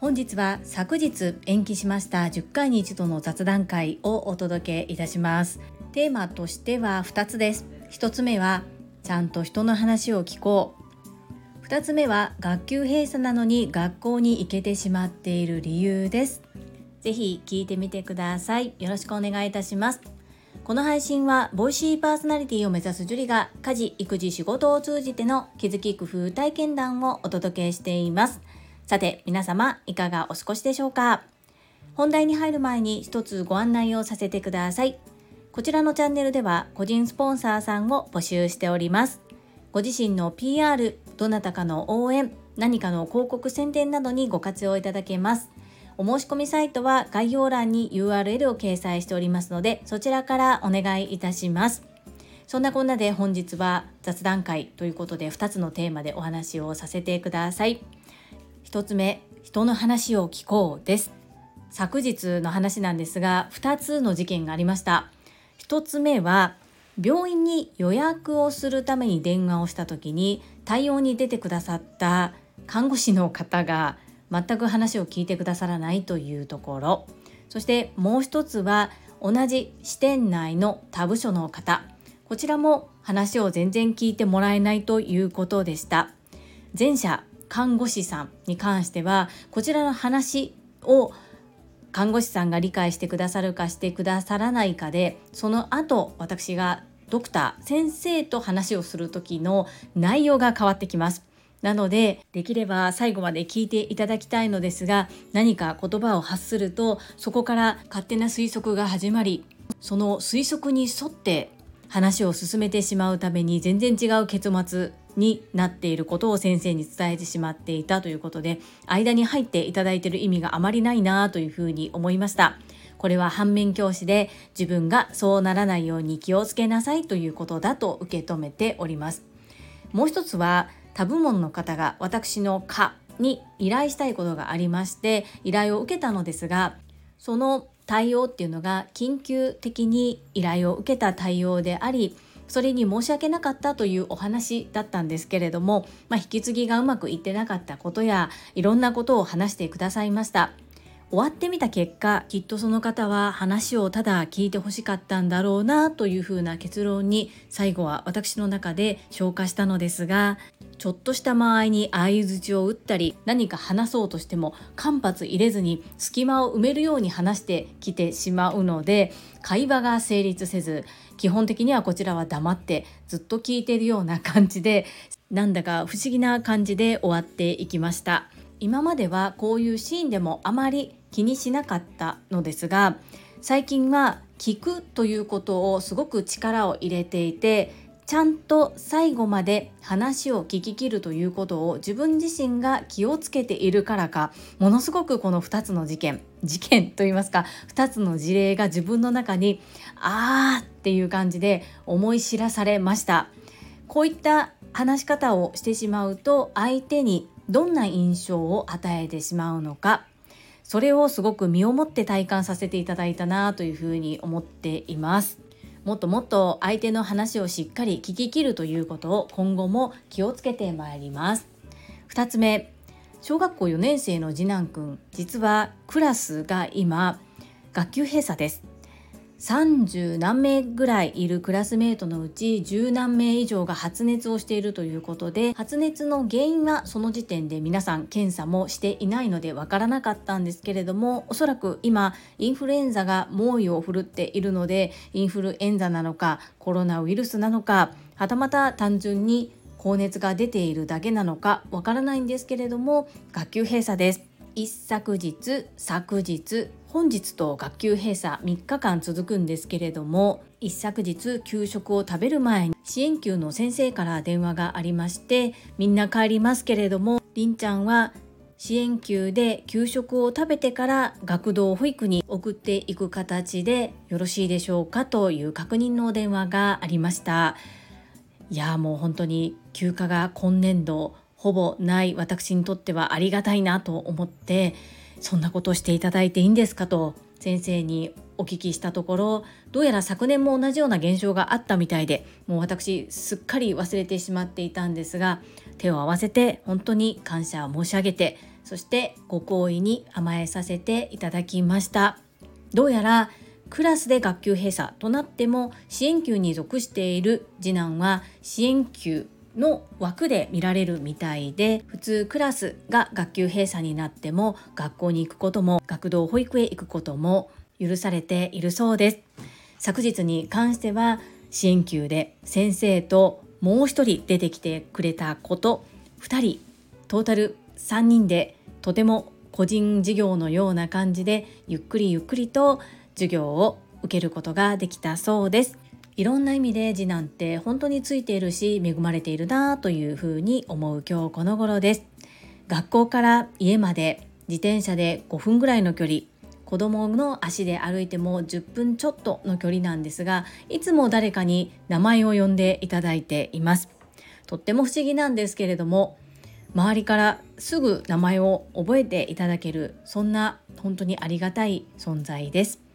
本日は昨日延期しました10回に一度の雑談会をお届けいたします。テーマとしては2つです。1つ目はちゃんと人の話を聞こう。2つ目は学級閉鎖なのに学校に行けてしまっている理由です。ぜひ聞いてみてください。よろしくお願いいたします。この配信はボイシーパーソナリティを目指すジュリが家事育児仕事を通じての気づき工夫体験談をお届けしています。さて皆様いかがお過ごしでしょうか？本題に入る前に一つご案内をさせてください。こちらのチャンネルでは個人スポンサーさんを募集しております。ご自身の PR どなたかの応援何かの広告宣伝などにご活用いただけます。お申し込みサイトは概要欄に URL を掲載しておりますのでそちらからお願いいたします。そんなこんなで本日は雑談会ということで2つのテーマでお話をさせてください。1つ目人の話を聞こうです。昨日の話なんですが2つの事件がありました。1つ目は病院に予約をするために電話をした時に対応に出てくださった看護師の方が全く話を聞いてくださらないというところ。そしてもう一つは同じ支店内の他部署の方。こちらも話を全然聞いてもらえないということでした。前者看護師さんに関してはこちらの話を看護師さんが理解してくださるかしてくださらないかでその後私がドクター先生と話をする時の内容が変わってきます。なのでできれば最後まで聞いていただきたいのですが何か言葉を発するとそこから勝手な推測が始まりその推測に沿って話を進めてしまうために全然違う結末になっていることを先生に伝えてしまっていたということで間に入っていただいている意味があまりないなというふうに思いました。これは反面教師で自分がそうならないように気をつけなさいということだと受け止めております。もう一つは他部門の方が私の課に依頼したいことがありまして依頼を受けたのですがその対応っていうのが緊急的に依頼を受けた対応でありそれに申し訳なかったというお話だったんですけれども、まあ、引き継ぎがうまくいってなかったことやいろんなことを話してくださいました。終わってみた結果きっとその方は話をただ聞いてほしかったんだろうなというふうな結論に最後は私の中で消化したのですがちょっとした間合いに相づちを打ったり何か話そうとしても間髪入れずに隙間を埋めるように話してきてしまうので会話が成立せず基本的にはこちらは黙ってずっと聞いてるような感じでなんだか不思議な感じで終わっていきました。今まではこういうシーンでもあまり気にしなかったのですが最近は聞くということをすごく力を入れていてちゃんと最後まで話を聞き切るということを自分自身が気をつけているからかものすごくこの2つの事件 事件といいますか2つの事例が自分の中にあーっていう感じで思い知らされました。こういった話し方をしてしまうと相手にどんな印象を与えてしまうのかそれをすごく身をもって体感させていただいたなというふうに思っています。もっともっと相手の話をしっかり聞き切るということを今後も気をつけてまいります。2つ目小学校4年生の次男くん実はクラスが今学級閉鎖です。30何名ぐらいいるクラスメートのうち10何名以上が発熱をしているということで発熱の原因はその時点で皆さん検査もしていないのでわからなかったんですけれどもおそらく今インフルエンザが猛威を振るっているのでインフルエンザなのかコロナウイルスなのかはたまた単純に高熱が出ているだけなのかわからないんですけれども学級閉鎖です。一昨日昨日本日と学級閉鎖3日間続くんですけれども一昨日給食を食べる前に支援級の先生から電話がありましてみんな帰りますけれどもりんちゃんは支援級で給食を食べてから学童保育に送っていく形でよろしいでしょうかという確認の電話がありました。いやもう本当に休暇が今年度ほぼない私にとってはありがたいなと思ってそんなことをしていただいていいんですかと先生にお聞きしたところどうやら昨年も同じような現象があったみたいでもう私すっかり忘れてしまっていたんですが手を合わせて本当に感謝を申し上げてそしてご好意に甘えさせていただきました。どうやらクラスで学級閉鎖となっても支援級に属している次男は支援級の枠で見られるみたいで普通クラスが学級閉鎖になっても学校に行くことも学童保育へ行くことも許されているそうです。昨日に関しては支援級で先生ともう一人出てきてくれたこと2人トータル3人でとても個人事業のような感じでゆっくりゆっくりと授業を受けることができたそうです。いろんな意味で次男って本当についているし恵まれているなというふうに思う今日この頃です。学校から家まで自転車で5分ぐらいの距離子供の足で歩いても10分ちょっとの距離なんですがいつも誰かに名前を呼んでいただいています。とっても不思議なんですけれども周りからすぐ名前を覚えていただけるそんな本当にありがたい存在です。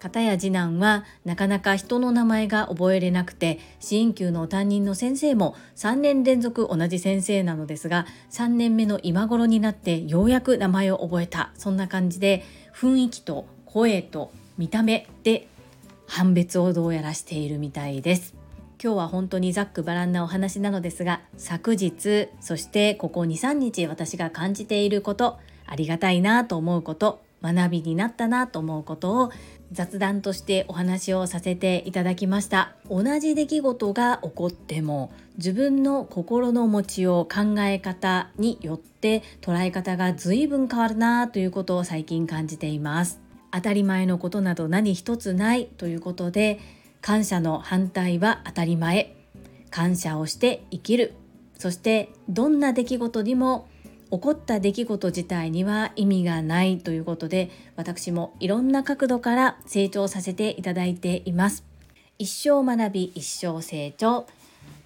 片や次男はなかなか人の名前が覚えれなくて支援級の担任の先生も3年連続同じ先生なのですが3年目の今頃になってようやく名前を覚えたそんな感じで雰囲気と声と見た目で判別をどうやらしているみたいです。今日は本当にざっくばらんなお話なのですが昨日そしてここ23日私が感じていることありがたいなと思うこと学びになったなと思うことを雑談としてお話をさせていただきました。同じ出来事が起こっても自分の心の持ちよう考え方によって捉え方が随分変わるなということを最近感じています。当たり前のことなど何一つないということで感謝の反対は当たり前。感謝をして生きる。そしてどんな出来事にも起こった出来事自体には意味がないということで私もいろんな角度から成長させていただいています。一生学び一生成長。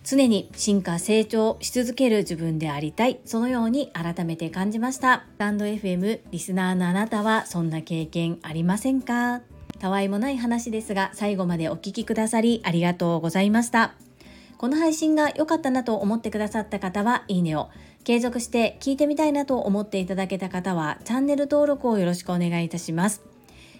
常に進化成長し続ける自分でありたい。そのように改めて感じました。スタンド FM リスナーのあなたはそんな経験ありませんか？たわいもない話ですが最後までお聴きくださりありがとうございました。この配信が良かったなと思ってくださった方はいいねを。継続して聞いてみたいなと思っていただけた方はチャンネル登録をよろしくお願いいたします。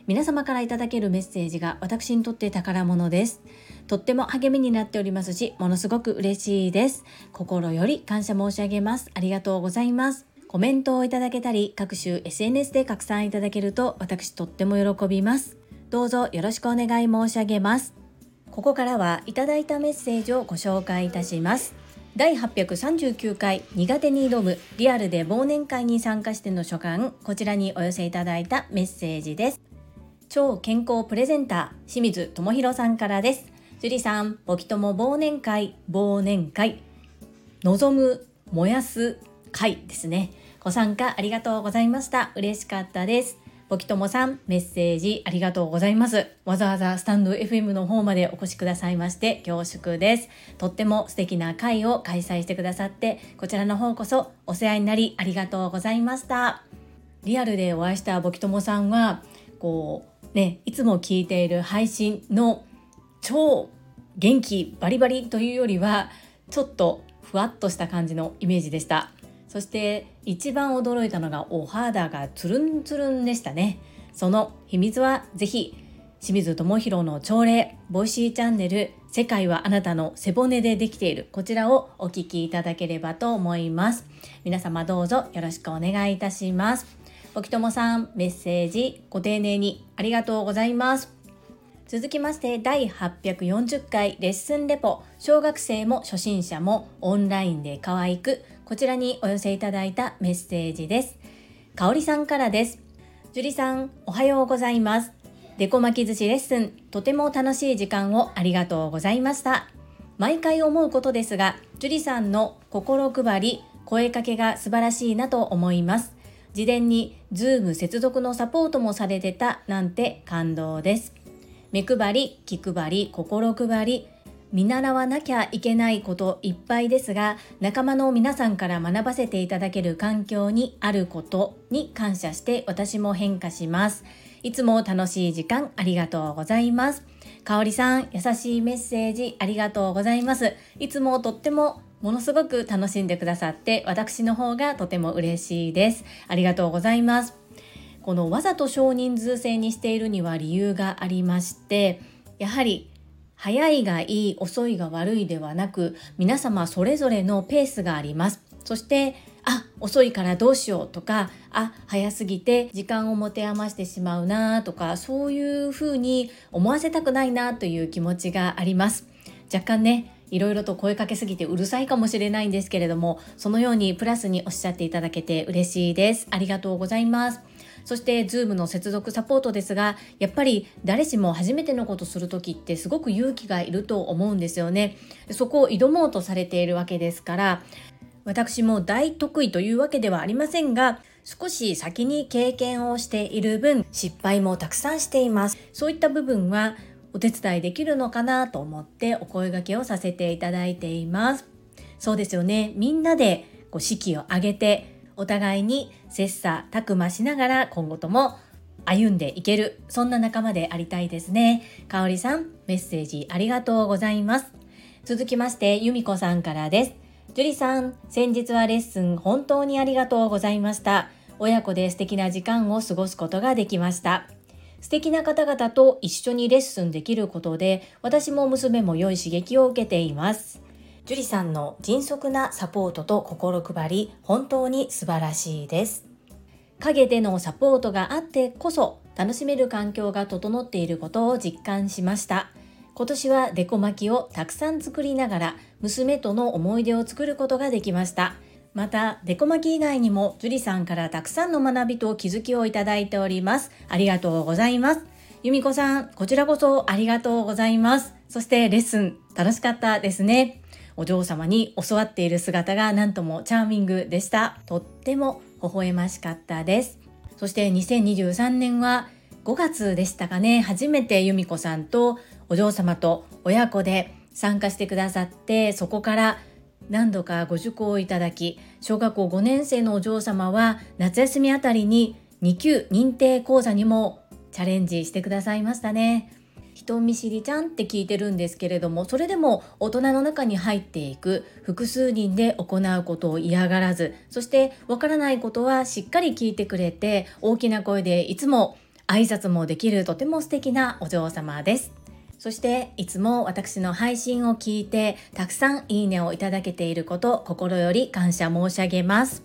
皆様からいただけるメッセージが私にとって宝物です。とっても励みになっておりますしものすごく嬉しいです。心より感謝申し上げます。ありがとうございます。コメントをいただけたり各種 SNS で拡散いただけると私とっても喜びます。どうぞよろしくお願い申し上げます。ここからはいただいたメッセージをご紹介いたします。第839回苦手に挑むリアルで忘年会に参加しての所感こちらにお寄せいただいたメッセージです。超健康プレゼンター清水智博さんからです。樹里さんボキとも忘年会忘年会。望む燃やす会ですね。ご参加ありがとうございました。嬉しかったです。ボキともさん、メッセージありがとうございます。わざわざスタンド FM の方までお越しくださいまして恐縮です。とっても素敵な会を開催してくださって、こちらの方こそお世話になりありがとうございました。リアルでお会いしたボキともさんは、こう、ね、いつも聞いている配信の超元気バリバリというよりは、ちょっとふわっとした感じのイメージでした。そして一番驚いたのがお肌がツルンツルンでしたね。その秘密はぜひ清水智弘の朝礼 Voicyチャンネル世界はあなたの背骨でできているこちらをお聞きいただければと思います。皆様どうぞよろしくお願いいたします。おきともさんメッセージご丁寧にありがとうございます。続きまして第840回レッスンレポ。小学生も初心者もオンラインで可愛くこちらにお寄せいただいたメッセージです。かおりさんからです。樹里さん、おはようございます。デコ巻き寿司レッスン、とても楽しい時間をありがとうございました。毎回思うことですが、樹里さんの心配り、声かけが素晴らしいなと思います。事前に Zoom 接続のサポートもされてたなんて感動です。目配り、気配り、心配り、見習わなきゃいけないこといっぱいですが仲間の皆さんから学ばせていただける環境にあることに感謝して私も変化しますいつも楽しい時間ありがとうございます。かおりさん、優しいメッセージありがとうございます。いつもとってもものすごく楽しんでくださって私の方がとても嬉しいです。ありがとうございます。このわざと少人数制にしているには理由がありましてやはり早いがいい遅いが悪いではなく皆様それぞれのペースがあります。そしてあ遅いからどうしようとかあ早すぎて時間を持て余してしまうなとかそういうふうに思わせたくないなという気持ちがあります。若干ねいろいろと声かけすぎてうるさいかもしれないんですけれどもそのようにプラスにおっしゃっていただけて嬉しいです。ありがとうございます。そして Zoom の接続サポートですがやっぱり誰しも初めてのことする時ってすごく勇気がいると思うんですよね。そこを挑もうとされているわけですから私も大得意というわけではありませんが少し先に経験をしている分失敗もたくさんしています。そういった部分はお手伝いできるのかなと思ってお声掛けをさせていただいています。そうですよね。みんなでこう士気を上げてお互いに切磋琢磨しながら今後とも歩んでいけるそんな仲間でありたいですね。かおりさんメッセージありがとうございます。続きまして由美子さんからです。樹里さん先日はレッスン本当にありがとうございました。親子で素敵な時間を過ごすことができました。素敵な方々と一緒にレッスンできることで私も娘も良い刺激を受けています。樹里さんの迅速なサポートと心配り本当に素晴らしいです。陰でのサポートがあってこそ楽しめる環境が整っていることを実感しました。今年はデコ巻きをたくさん作りながら娘との思い出を作ることができました。またデコ巻き以外にも樹里さんからたくさんの学びと気づきをいただいております。ありがとうございます。由美子さんこちらこそありがとうございます。そしてレッスン楽しかったですね。お嬢様に教わっている姿がなんともチャーミングでした。とっても微笑ましかったです。そして2023年は5月でしたかね、初めて由美子さんとお嬢様と親子で参加してくださって、そこから何度かご受講をいただき、小学校5年生のお嬢様は夏休みあたりに2級認定講座にもチャレンジしてくださいましたね。人見知りちゃんって聞いてるんですけれどもそれでも大人の中に入っていく複数人で行うことを嫌がらずそしてわからないことはしっかり聞いてくれて大きな声でいつも挨拶もできるとても素敵なお嬢様です。そしていつも私の配信を聞いてたくさんいいねをいただけていること心より感謝申し上げます。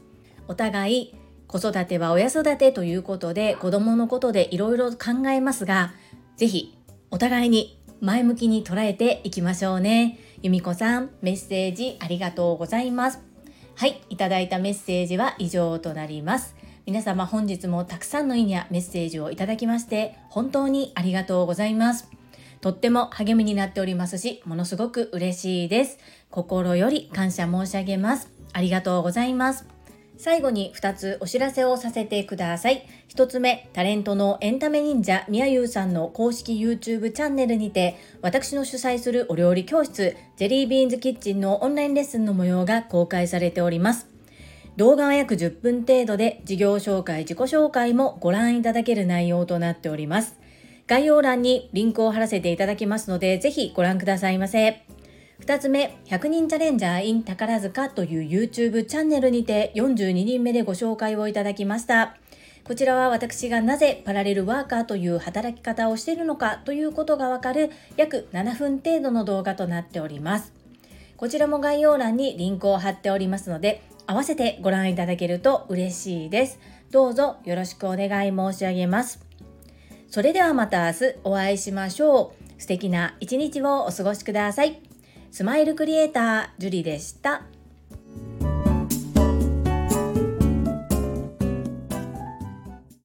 お互い子育ては親育てということで子供のことでいろいろ考えますがぜひお互いに前向きに捉えていきましょうね。由美子さん、メッセージありがとうございます。はい、いただいたメッセージは以上となります。皆様本日もたくさんの意味やメッセージをいただきまして本当にありがとうございます。とっても励みになっておりますし、ものすごく嬉しいです。心より感謝申し上げます。ありがとうございます。最後に2つお知らせをさせてください。1つ目、タレントのエンタメ忍者みやゆうさんの公式 YouTube チャンネルにて、私の主催するお料理教室、ジェリービーンズキッチンのオンラインレッスンの模様が公開されております。動画は約10分程度で、事業紹介、自己紹介もご覧いただける内容となっております。概要欄にリンクを貼らせていただきますので、ぜひご覧くださいませ。2つ目、100人チャレンジャー in 宝塚という YouTube チャンネルにて42人目でご紹介をいただきました。こちらは私がなぜパラレルワーカーという働き方をしているのかということがわかる約7分程度の動画となっております。こちらも概要欄にリンクを貼っておりますので、合わせてご覧いただけると嬉しいです。どうぞよろしくお願い申し上げます。それではまた明日お会いしましょう。素敵な一日をお過ごしください。スマイルクリエイター、ジュリでした。